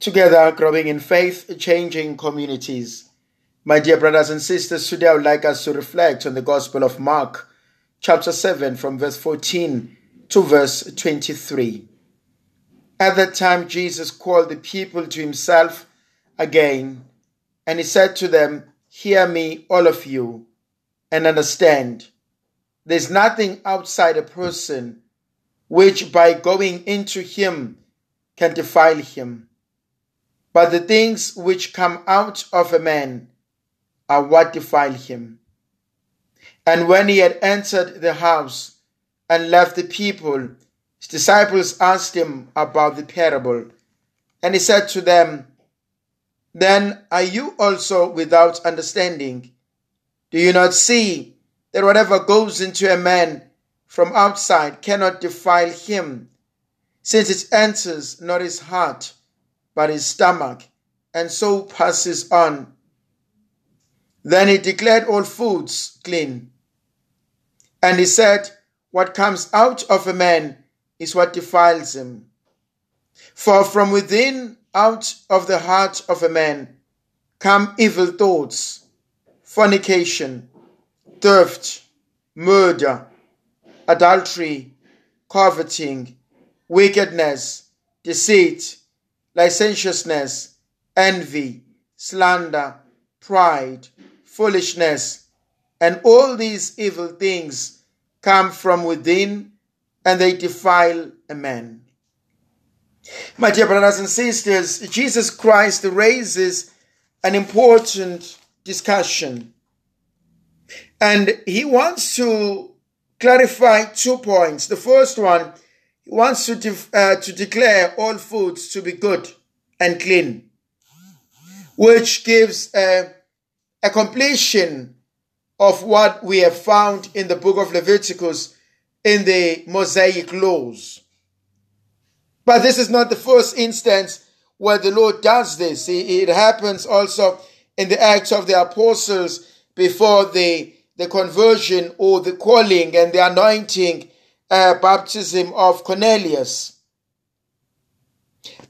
together growing in faith, changing communities. My dear brothers and sisters, today I would like us to reflect on the Gospel of Mark, chapter 7, from verse 14 to verse 23. At that time, Jesus called the people to himself again, and he said to them, Hear me, all of you, and understand. There's nothing outside a person which by going into him can defile him but the things which come out of a man are what defile him. And when he had entered the house and left the people, his disciples asked him about the parable. And he said to them, Then are you also without understanding? Do you not see that whatever goes into a man from outside cannot defile him, since it enters not his heart? But his stomach, and so passes on. Then he declared all foods clean. And he said, What comes out of a man is what defiles him. For from within, out of the heart of a man, come evil thoughts, fornication, theft, murder, adultery, coveting, wickedness, deceit licentiousness, envy, slander, pride, foolishness, and all these evil things come from within and they defile a man. My dear brothers and sisters, Jesus Christ raises an important discussion. And he wants to clarify two points. The first one wants to, de- uh, to declare all foods to be good and clean, which gives a, a completion of what we have found in the book of Leviticus in the Mosaic laws. But this is not the first instance where the Lord does this. It happens also in the Acts of the Apostles before the, the conversion or the calling and the anointing uh, baptism of Cornelius.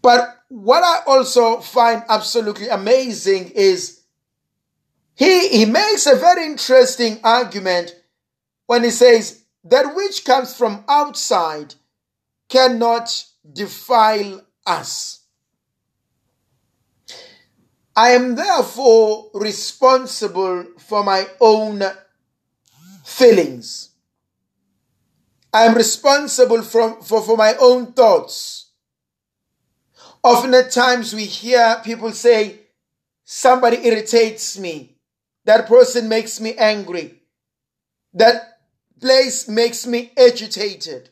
But what I also find absolutely amazing is he, he makes a very interesting argument when he says that which comes from outside cannot defile us. I am therefore responsible for my own feelings. I am responsible for, for, for my own thoughts. Often at times we hear people say, somebody irritates me. That person makes me angry. That place makes me agitated.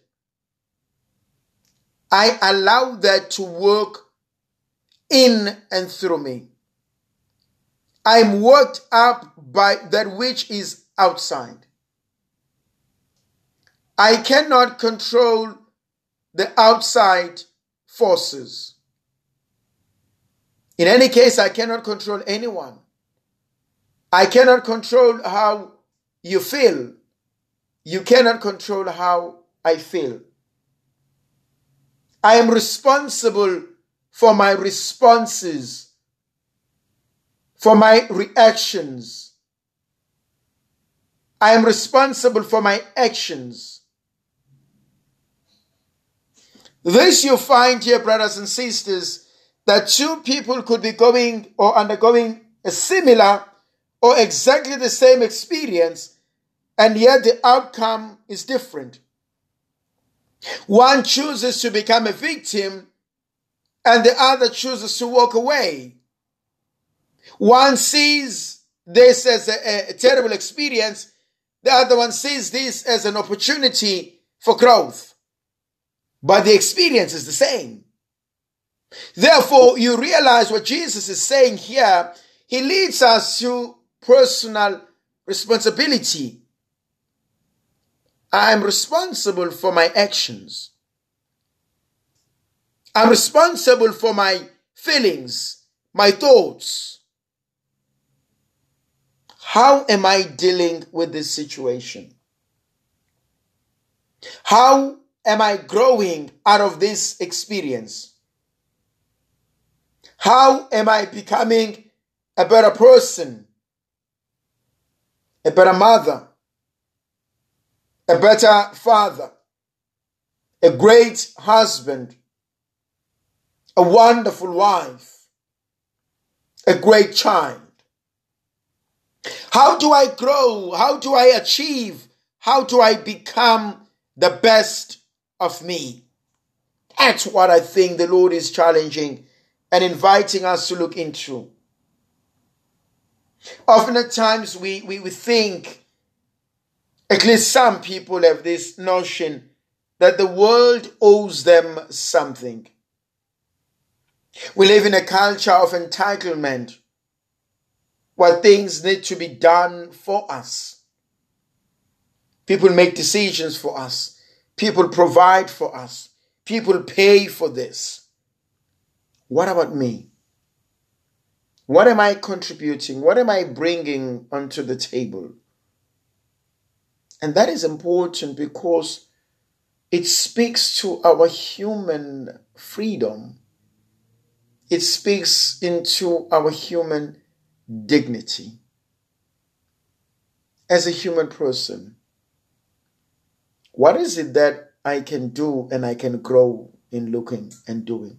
I allow that to work in and through me. I'm worked up by that which is outside. I cannot control the outside forces. In any case, I cannot control anyone. I cannot control how you feel. You cannot control how I feel. I am responsible for my responses, for my reactions. I am responsible for my actions. This you find here, brothers and sisters, that two people could be going or undergoing a similar or exactly the same experience, and yet the outcome is different. One chooses to become a victim, and the other chooses to walk away. One sees this as a, a terrible experience, the other one sees this as an opportunity for growth but the experience is the same. Therefore, you realize what Jesus is saying here. He leads us to personal responsibility. I'm responsible for my actions. I'm responsible for my feelings, my thoughts. How am I dealing with this situation? How am I growing out of this experience? How am I becoming a better person? A better mother? A better father? A great husband? A wonderful wife? A great child? How do I grow? How do I achieve? How do I become the best of me? That's what I think the Lord is challenging and inviting us to look into. Often at times we, we, we think, at least some people have this notion that the world owes them something. We live in a culture of entitlement where things need to be done for us. People make decisions for us. People provide for us. People pay for this. What about me? What am I contributing? What am I bringing onto the table? And that is important because it speaks to our human freedom. It speaks into our human dignity. As a human person, what is it that I can do and I can grow in looking and doing?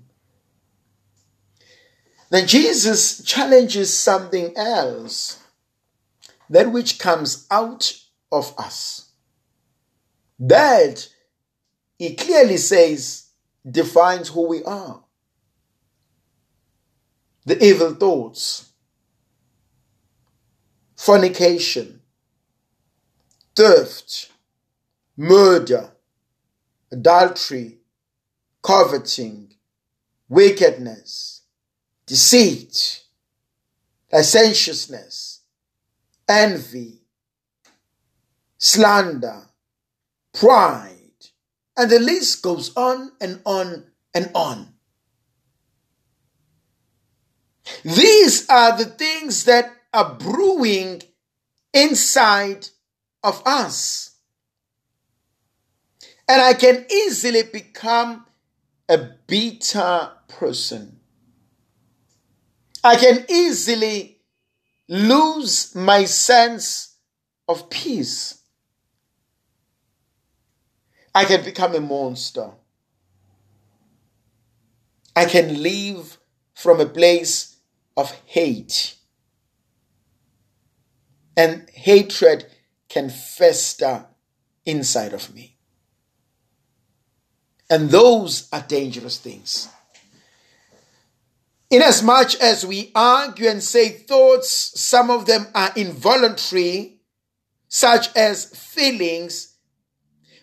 Then Jesus challenges something else, that which comes out of us. That he clearly says defines who we are. The evil thoughts, fornication, theft, murder, adultery, coveting, wickedness deceit, licentiousness, envy, slander, pride, and the list goes on and on and on. These are the things that are brewing inside of us. And I can easily become a bitter person. I can easily lose my sense of peace. I can become a monster. I can live from a place of hate. And hatred can fester inside of me. And those are dangerous things. Inasmuch as we argue and say thoughts, some of them are involuntary, such as feelings,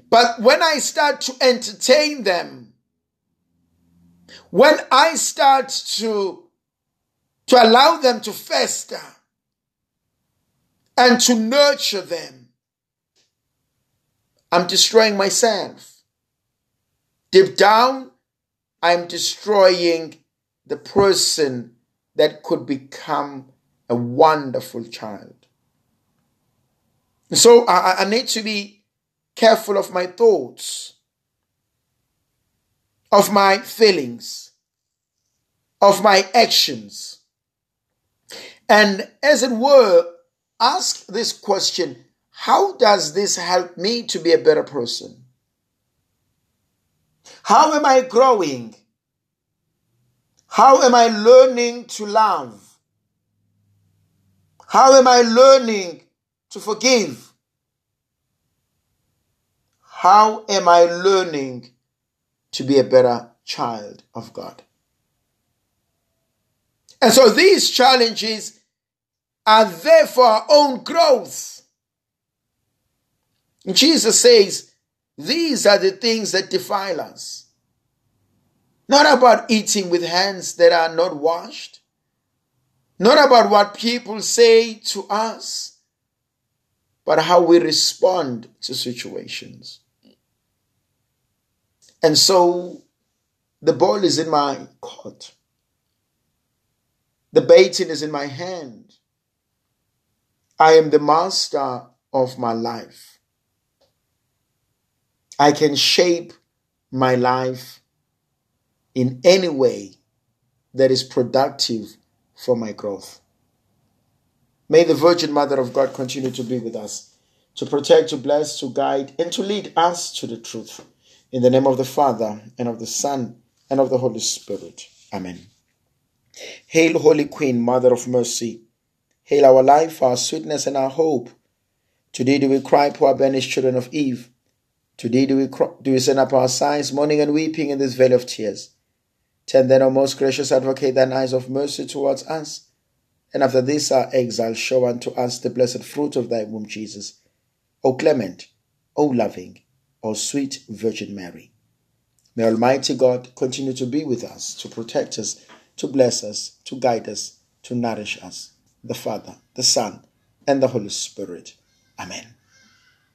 but when I start to entertain them, when I start to, to allow them to fester and to nurture them, I'm destroying myself. Deep down, I'm destroying the person that could become a wonderful child. So I, I need to be careful of my thoughts, of my feelings, of my actions. And as it were, ask this question How does this help me to be a better person? How am I growing? How am I learning to love? How am I learning to forgive? How am I learning to be a better child of God? And so these challenges are there for our own growth. Jesus says, These are the things that defile us. Not about eating with hands that are not washed. Not about what people say to us, but how we respond to situations. And so the ball is in my court. The baton is in my hand. I am the master of my life. I can shape my life in any way that is productive for my growth. May the Virgin Mother of God continue to be with us, to protect, to bless, to guide, and to lead us to the truth. In the name of the Father, and of the Son, and of the Holy Spirit. Amen. Hail, Holy Queen, Mother of Mercy. Hail our life, our sweetness, and our hope. Today do we cry, poor banished children of Eve. Today do we, cry, do we send up our sighs, mourning and weeping in this vale of tears. Turn then, O most gracious advocate, thine eyes of mercy towards us and after this our exile, show unto us the blessed fruit of thy womb, Jesus. O clement, O loving, O sweet Virgin Mary. May Almighty God continue to be with us, to protect us, to bless us, to guide us, to nourish us. The Father, the Son, and the Holy Spirit. Amen.